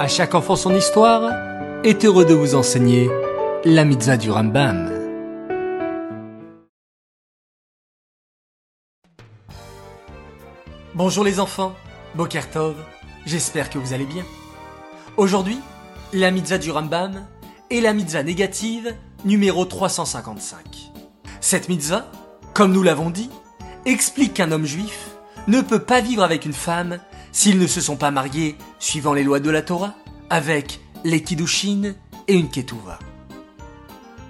À chaque enfant son histoire est heureux de vous enseigner la mitzvah du Rambam. Bonjour les enfants, Bokertov, j'espère que vous allez bien. Aujourd'hui, la mitzvah du Rambam est la mitzvah négative numéro 355. Cette mitzvah, comme nous l'avons dit, explique qu'un homme juif ne peut pas vivre avec une femme s'ils ne se sont pas mariés suivant les lois de la Torah, avec les Kiddushin et une Ketouva.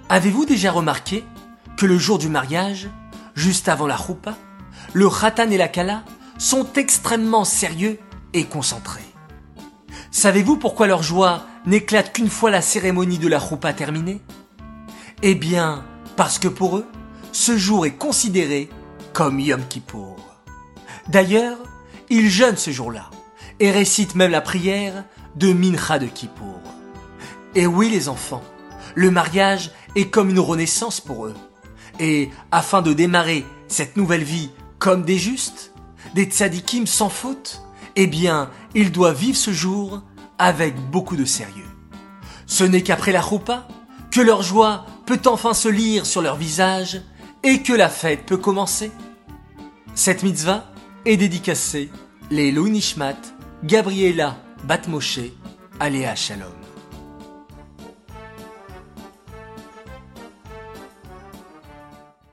Avez-vous déjà remarqué que le jour du mariage, juste avant la choupa, le Khatan et la Kala sont extrêmement sérieux et concentrés? Savez-vous pourquoi leur joie n'éclate qu'une fois la cérémonie de la choupa terminée? Eh bien, parce que pour eux, ce jour est considéré comme Yom Kippour. D'ailleurs, ils jeûnent ce jour-là et récitent même la prière de Mincha de Kippour. Et oui les enfants, le mariage est comme une renaissance pour eux. Et afin de démarrer cette nouvelle vie comme des justes, des tzadikim sans faute, eh bien, ils doivent vivre ce jour avec beaucoup de sérieux. Ce n'est qu'après la roupa que leur joie peut enfin se lire sur leur visage et que la fête peut commencer. Cette mitzvah est dédicacée les Nishmat, Gabriela Batmoshe, Aléa Shalom.